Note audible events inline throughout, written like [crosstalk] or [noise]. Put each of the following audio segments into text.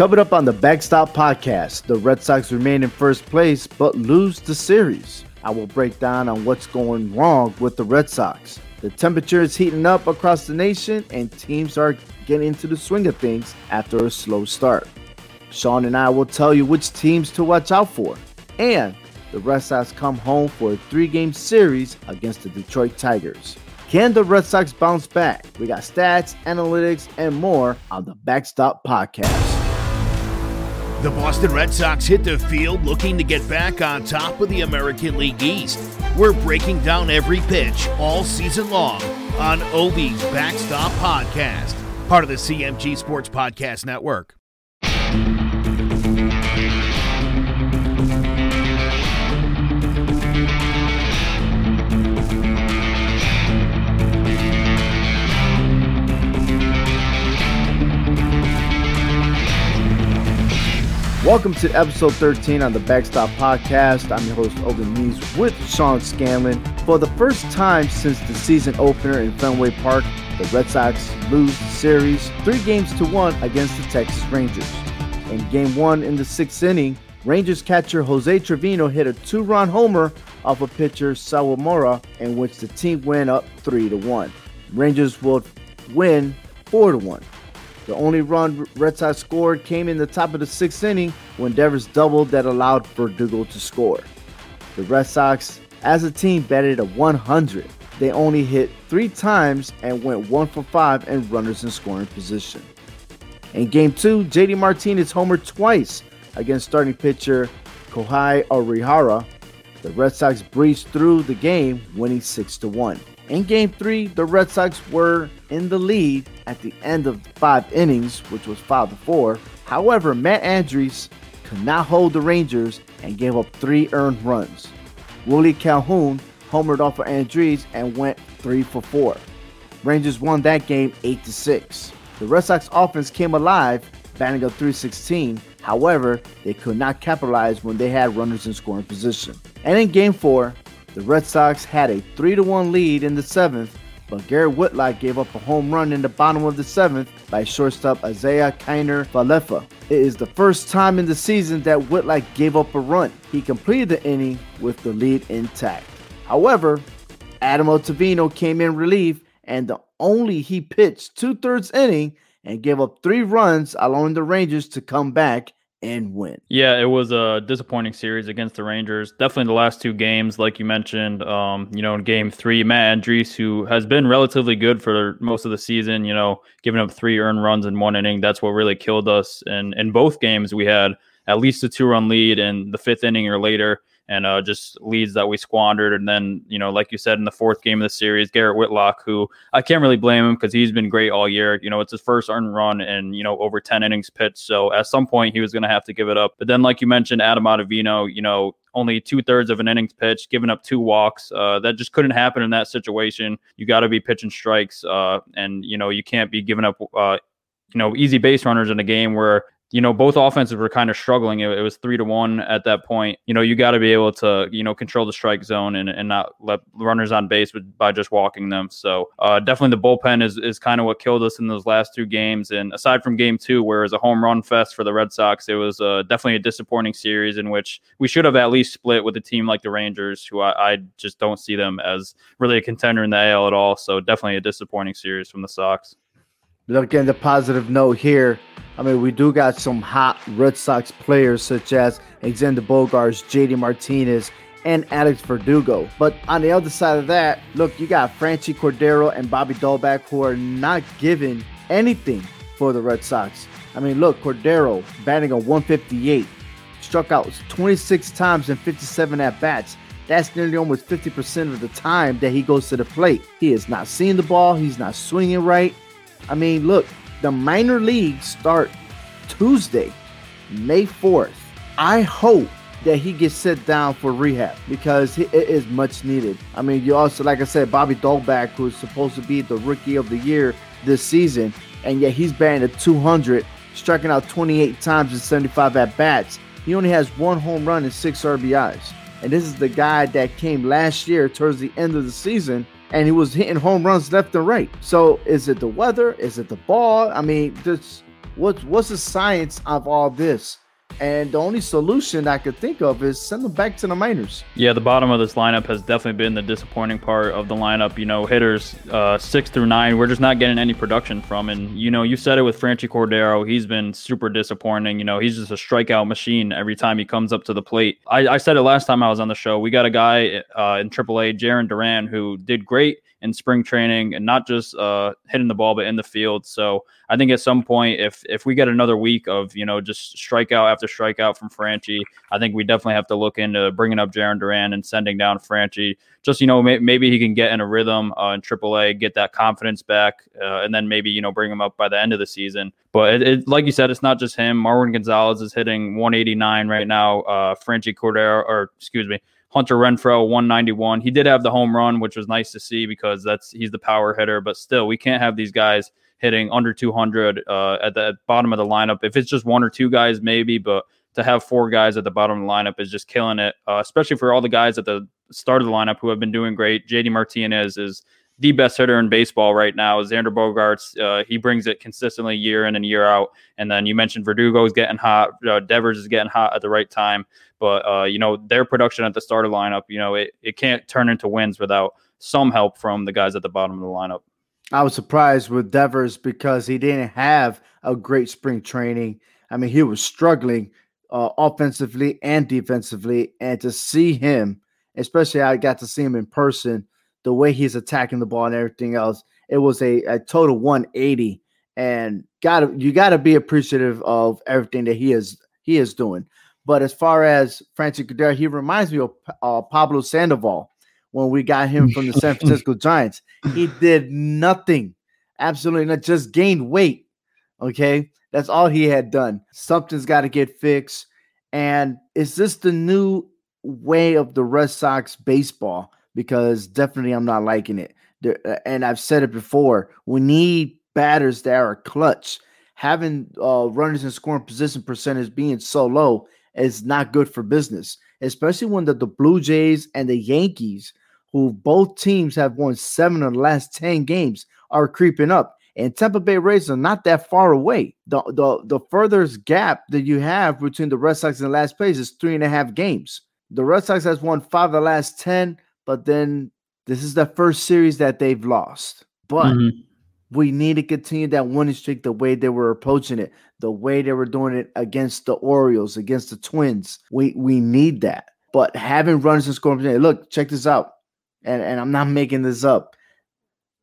Coming up on the Backstop podcast, the Red Sox remain in first place but lose the series. I will break down on what's going wrong with the Red Sox. The temperature is heating up across the nation, and teams are getting into the swing of things after a slow start. Sean and I will tell you which teams to watch out for. And the Red Sox come home for a three game series against the Detroit Tigers. Can the Red Sox bounce back? We got stats, analytics, and more on the Backstop Podcast. The Boston Red Sox hit the field looking to get back on top of the American League East. We're breaking down every pitch all season long on Obie's Backstop Podcast, part of the CMG Sports Podcast Network. Welcome to episode 13 on the Backstop Podcast. I'm your host, Obi Mees, with Sean Scanlon. For the first time since the season opener in Fenway Park, the Red Sox lose the series three games to one against the Texas Rangers. In game one in the sixth inning, Rangers catcher Jose Trevino hit a two-run homer off a pitcher Sawamura, in which the team went up three to one. Rangers will win four to one. The only run Red Sox scored came in the top of the sixth inning when Devers doubled that allowed Verdugo to score. The Red Sox, as a team, batted a 100. They only hit three times and went one for five in runners in scoring position. In game two, JD Martinez homered twice against starting pitcher Kohei Arihara. The Red Sox breezed through the game, winning 6 to 1. In game three, the Red Sox were in the lead at the end of five innings, which was 5 to 4. However, Matt Andriese could not hold the Rangers and gave up three earned runs. Willie Calhoun homered off of Andriese and went 3 for 4. Rangers won that game 8 to 6. The Red Sox offense came alive, batting a 316. However, they could not capitalize when they had runners in scoring position. And in game 4, the Red Sox had a 3 1 lead in the seventh, but Garrett Whitlock gave up a home run in the bottom of the seventh by shortstop Isiah Kiner Falefa. It is the first time in the season that Whitlock gave up a run. He completed the inning with the lead intact. However, Adam Ottavino came in relief, and the only he pitched two thirds inning and gave up three runs, allowing the Rangers to come back and win. Yeah, it was a disappointing series against the Rangers. Definitely the last two games, like you mentioned. Um, you know, in game three, Matt Andriese, who has been relatively good for most of the season, you know, giving up three earned runs in one inning. That's what really killed us. And in both games, we had at least a two run lead in the fifth inning or later and uh, just leads that we squandered. And then, you know, like you said, in the fourth game of the series, Garrett Whitlock, who I can't really blame him because he's been great all year. You know, it's his first earned run and, you know, over 10 innings pitched. So at some point, he was going to have to give it up. But then, like you mentioned, Adam Ottavino, you know, only two thirds of an innings pitch, giving up two walks. Uh, that just couldn't happen in that situation. You got to be pitching strikes, uh, and you know you can't be giving up, uh, you know, easy base runners in a game where you know, both offenses were kind of struggling. It, it was three to one at that point. You know, you got to be able to, you know, control the strike zone and, and not let runners on base by just walking them. So uh, definitely the bullpen is, is kind of what killed us in those last two games. And aside from game two, where it was a home run fest for the Red Sox, it was uh, definitely a disappointing series in which we should have at least split with a team like the Rangers, who I, I just don't see them as really a contender in the AL at all. So definitely a disappointing series from the Sox. Looking at the positive note here, I mean, we do got some hot Red Sox players such as Alexander Bogaerts, JD Martinez, and Alex Verdugo. But on the other side of that, look, you got Franchy Cordero and Bobby Dalbec who are not giving anything for the Red Sox. I mean, look, Cordero batting a 158, struck out 26 times in 57 at bats. That's nearly almost 50% of the time that he goes to the plate. He is not seeing the ball, he's not swinging right. I mean, look, the minor leagues start Tuesday, May 4th. I hope that he gets set down for rehab because it is much needed. I mean, you also, like I said, Bobby Dalbec, who's supposed to be the rookie of the year this season, and yet he's batting at 200, striking out 28 times in 75 at bats. He only has one home run and six RBIs. And this is the guy that came last year towards the end of the season and he was hitting home runs left and right. So is it the weather? Is it the ball? I mean, just What's what's the science of all this? And the only solution I could think of is send them back to the minors. Yeah, the bottom of this lineup has definitely been the disappointing part of the lineup. You know, hitters uh, six through nine, we're just not getting any production from. And, you know, you said it with Franchy Cordero. He's been super disappointing. You know, he's just a strikeout machine every time he comes up to the plate. I, I said it last time I was on the show. We got a guy uh, in AAA, Jarren Duran, who did great in spring training and not just uh, hitting the ball but in the field. So I think at some point, if if we get another week of you know just strikeout after strikeout from Franchi, I think we definitely have to look into bringing up Jarren Duran and sending down Franchi. Just you know may, maybe he can get in a rhythm uh, in AAA, get that confidence back, uh, and then maybe you know bring him up by the end of the season. But it, it, like you said, it's not just him. Marwin Gonzalez is hitting 189 right now. Uh, Franchy Cordero, or excuse me. Hunter Renfroe 191. He did have the home run, which was nice to see because that's he's the power hitter. But still, we can't have these guys hitting under 200 uh, at the bottom of the lineup. If it's just one or two guys, maybe, but to have four guys at the bottom of the lineup is just killing it. Uh, especially for all the guys at the start of the lineup who have been doing great. JD Martinez is the best hitter in baseball right now. Is Xander Bogaerts. uh, he brings it consistently year in and year out. And then you mentioned Verdugo is getting hot. Uh, Devers is getting hot at the right time. But, uh, you know, their production at the starter lineup, you know, it, it can't turn into wins without some help from the guys at the bottom of the lineup. I was surprised with Devers because he didn't have a great spring training. I mean, he was struggling uh, offensively and defensively. And to see him, especially I got to see him in person – the way he's attacking the ball and everything else. It was a, a total 180, and got you got to be appreciative of everything that he is he is doing. But as far as Francis Cordero, he reminds me of uh, Pablo Sandoval when we got him from the San [laughs] Francisco Giants. He did nothing, absolutely not, just gained weight. Okay, that's all he had done. Something's got to get fixed. And is this the new way of the Red Sox baseball? Because definitely I'm not liking it. Uh, and I've said it before. We need batters that are clutch. Having uh, runners in scoring position percentage being so low is not good for business, especially when the, the Blue Jays and the Yankees, who both teams have won seven of the last 10 games, are creeping up. And Tampa Bay Rays are not that far away. The, the, the furthest gap that you have between the Red Sox and the last place is three and a half games. The Red Sox has won five of the last 10 but then this is the first series that they've lost. But mm-hmm. we need to continue that winning streak the way they were approaching it, the way they were doing it against the Orioles, against the Twins. We we need that. But having runners and scoring, position, look, check this out. And, and I'm not making this up.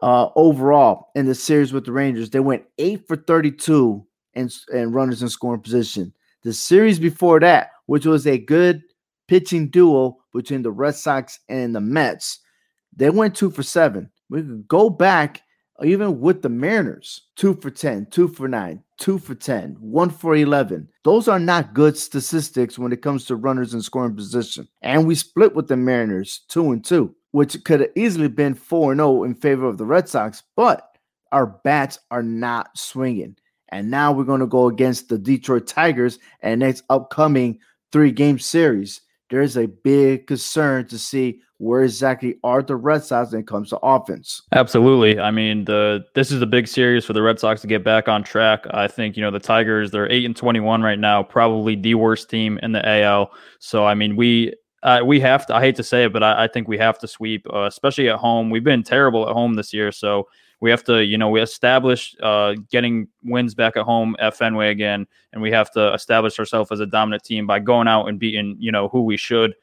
Uh, overall, in the series with the Rangers, they went eight for 32 and, and runners in scoring position. The series before that, which was a good pitching duo between the Red Sox and the Mets. They went two for seven. We could go back uh, even with the Mariners, two for 10, two for nine, two for 10, one for 11. Those are not good statistics when it comes to runners in scoring position. And we split with the Mariners, two and two, which could have easily been 4 and 0 in favor of the Red Sox, but our bats are not swinging. And now we're going to go against the Detroit Tigers and next upcoming three game series there's a big concern to see where exactly are the Red Sox when it comes to offense. Absolutely. I mean, the this is a big series for the Red Sox to get back on track. I think you know the Tigers they're eight and twenty one right now, probably the worst team in the AL. So I mean, we uh, we have to. I hate to say it, but I, I think we have to sweep, uh, especially at home. We've been terrible at home this year, so we have to, you know, we establish uh, getting wins back at home at Fenway again, and we have to establish ourselves as a dominant team by going out and beating, you know, who we should.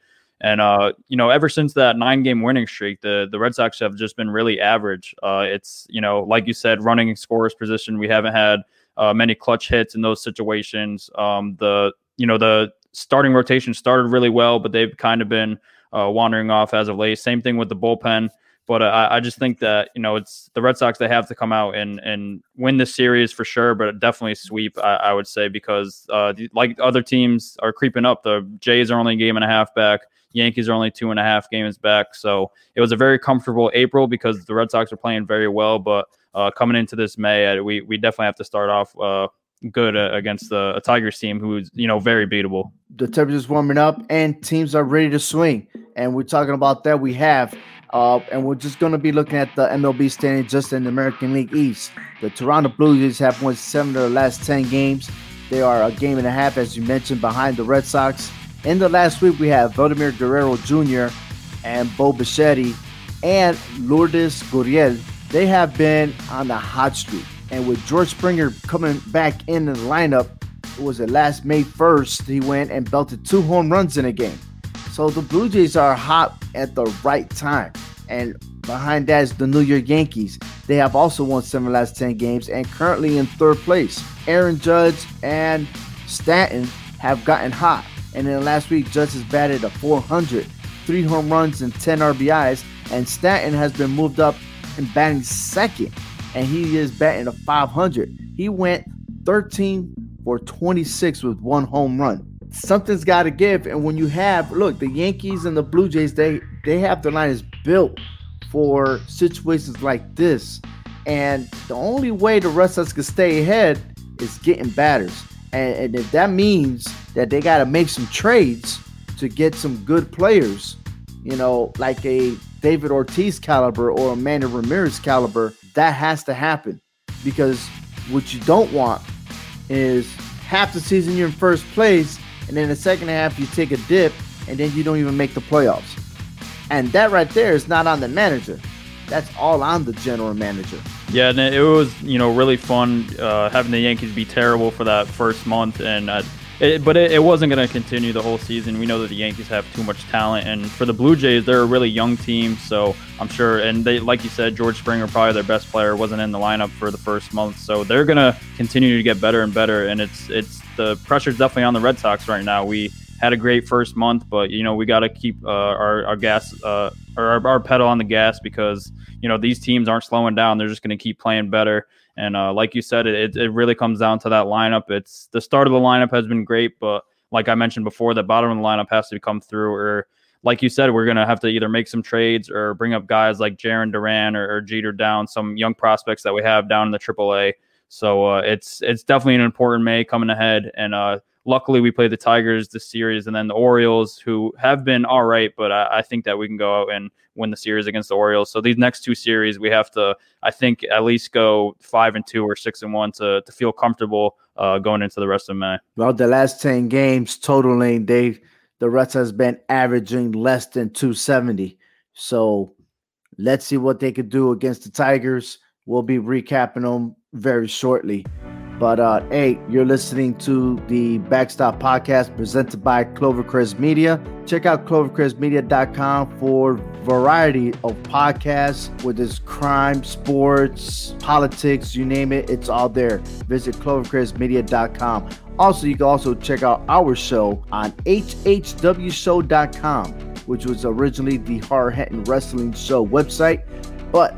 And uh, you know, ever since that nine-game winning streak, the the Red Sox have just been really average. Uh, it's you know, like you said, running scorers position. We haven't had uh, many clutch hits in those situations. Um, the you know the starting rotation started really well, but they've kind of been uh, wandering off as of late. Same thing with the bullpen. But uh, I, I, just think that you know it's the Red Sox. They have to come out and and win this series for sure, but definitely sweep. I, I would say because uh, like other teams are creeping up. The Jays are only a game and a half back. Yankees are only two and a half games back. So it was a very comfortable April because the Red Sox are playing very well. But uh, coming into this May, we we definitely have to start off uh, good uh, against the, a Tigers team who's you know very beatable. The temperature's warming up and teams are ready to swing. And we're talking about that. We have Uh, and we're just going to be looking at the MLB standing just in the American League East. The Toronto Blue Jays have won seven of their last 10 games. They are a game and a half, as you mentioned, behind the Red Sox. In the last week, we have Vladimir Guerrero Jr. and Bo Bichette and Lourdes Gurriel. They have been on the hot streak. And with George Springer coming back in the lineup, it was it last May 1st, he went and belted two home runs in a game. So the Blue Jays are hot at the right time. And behind that is the New York Yankees. They have also won seven of the last 10 games and currently in third place. Aaron Judge and Stanton have gotten hot. And in the last week, Judge has batted a 400, three home runs and 10 RBIs. And Stanton has been moved up and batting second. And he is batting a 500. He went 13 for 26 with one home run. Something's got to give. And when you have, look, the Yankees and the Blue Jays, they they have their is built for situations like this. And the only way the Red Sox can stay ahead is getting batters. And, and if that means that they got to make some trades to get some good players, you know, like a David Ortiz caliber or a Manny Ramirez caliber, that has to happen. Because what you don't want is half the season you're in first place, and then the second half you take a dip, and then you don't even make the playoffs. And that right there is not on the manager. That's all on the general manager. Yeah, and it was you know really fun uh, having the Yankees be terrible for that first month, and uh, it, but it, it wasn't going to continue the whole season. We know that the Yankees have too much talent, and for the Blue Jays, they're a really young team, so I'm sure. And they, like you said, George Springer, probably their best player, wasn't in the lineup for the first month, so they're going to continue to get better and better. And it's it's the pressure's definitely on the Red Sox right now. We had a great first month, but you know we got to keep uh, our our gas uh, or our, our, pedal on the gas because you know these teams aren't slowing down; they're just going to keep playing better. And uh, like you said, it it really comes down to that lineup. It's the start of the lineup has been great, but like I mentioned before, the bottom of the lineup has to come through. Or like you said, we're going to have to either make some trades or bring up guys like Jarren Duran or, or Jeter Downs, some young prospects that we have down in the AAA. So uh, it's it's definitely an important May coming ahead, and uh, luckily we played the Tigers this series and then the Orioles, who have been all right, but I, I, think that we can go out and win the series against the Orioles. So these next two series, we have to, I think, at least go five and two or six and one to to feel comfortable uh, going into the rest of May. Well, the last ten games totaling, they the Reds has been averaging less than 270. So let's see what they could do against the Tigers. We'll be recapping them very shortly. But uh, hey, you're listening to the Backstop Podcast presented by Clovercrest Media. Check out clovercrestmedia.com for variety of podcasts, whether it's crime, sports, politics, you name it, it's all there. Visit clovercrestmedia.com. Also, you can also check out our show on hhwshow.com, which was originally the Hard Hitting Wrestling Show website, but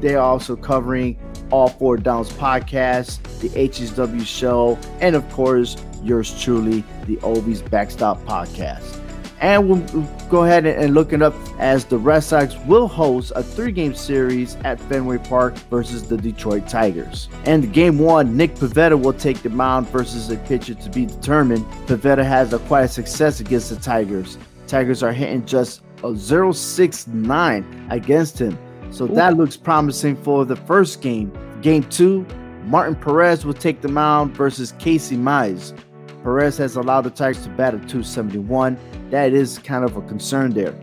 they're also covering all Four Downs podcast, the HSW show, and of course, yours truly, the Obi's Backstop podcast. And we'll go ahead and look it up as the Red Sox will host a three game series at Fenway Park versus the Detroit Tigers. And game one, Nick Pivetta will take the mound versus a pitcher to be determined. Pavetta has a quite a success against the Tigers. Tigers are hitting just a 0.69 against him. So Ooh. that looks promising for the first game. Game two, Martin Perez will take the mound versus Casey Mize. Perez has allowed the Tigers to bat at 271. That is kind of a concern there.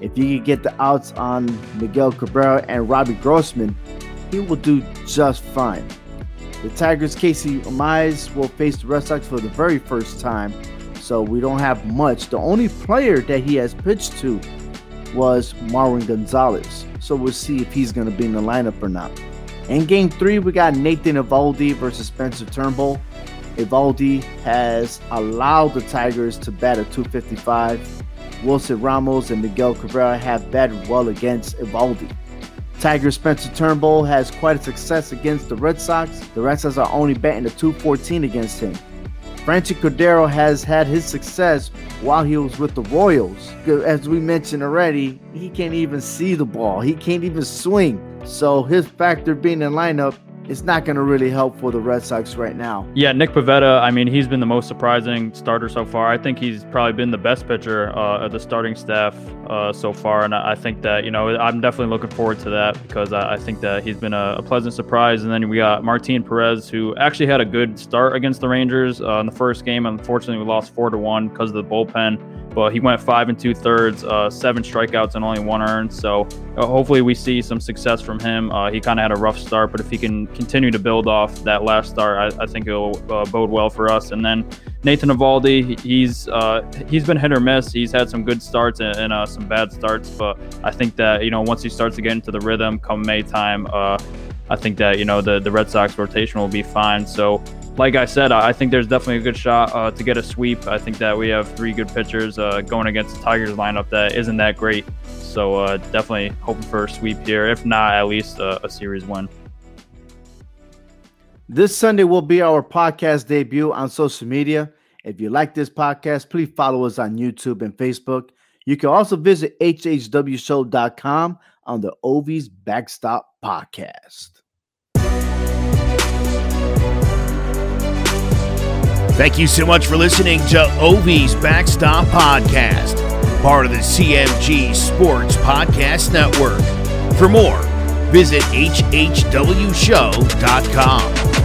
If you can get the outs on Miguel Cabrera and Robbie Grossman, he will do just fine. The Tigers' Casey Mize will face the Red Sox for the very first time, so we don't have much. The only player that he has pitched to was Marwin Gonzalez. So we'll see if he's going to be in the lineup or not. In game three, we got Nathan Eovaldi versus Spencer Turnbull. Eovaldi has allowed the Tigers to bat at 255. Wilson Ramos and Miguel Cabrera have batted well against Eovaldi. Tiger Spencer Turnbull has quite a success against the Red Sox. The Red Sox are only batting a 214 against him. Franchy Cordero has had his success while he was with the Royals. As we mentioned already, he can't even see the ball. He can't even swing. So his factor being in lineup it's not going to really help for the Red Sox right now. Yeah, Nick Pivetta, I mean, he's been the most surprising starter so far. I think he's probably been the best pitcher uh, of the starting staff uh, so far. And I think that, you know, I'm definitely looking forward to that because I, think that he's been a, a, pleasant surprise. And then we got Martin Perez, who actually had a good start against the Rangers uh, in the first game. Unfortunately, we lost four to one because of the bullpen but he went five and two thirds, uh, seven strikeouts and only one earned. So uh, hopefully we see some success from him. Uh, he kind of had a rough start, but if he can continue to build off that last start, I, I think it'll uh, bode well for us. And then Nathan Eovaldi, he's uh, he's been hit or miss. He's had some good starts and, and uh, some bad starts, but I think that you know once he starts to get into the rhythm come May time, I think that you know the the Red Sox rotation will be fine. So like I said, I think there's definitely a good shot uh, to get a sweep. I think that we have three good pitchers uh, going against the Tigers lineup that isn't that great. So uh, definitely hoping for a sweep here. If not, at least a, a series win. This Sunday will be our podcast debut on social media. If you like this podcast, please follow us on YouTube and Facebook. You can also visit hhwshow.com on the Ovies Backstop Podcast. Thank you so much for listening to Ovi's Backstop Podcast, part of the CMG Sports Podcast Network. For more, visit hhwshow.com.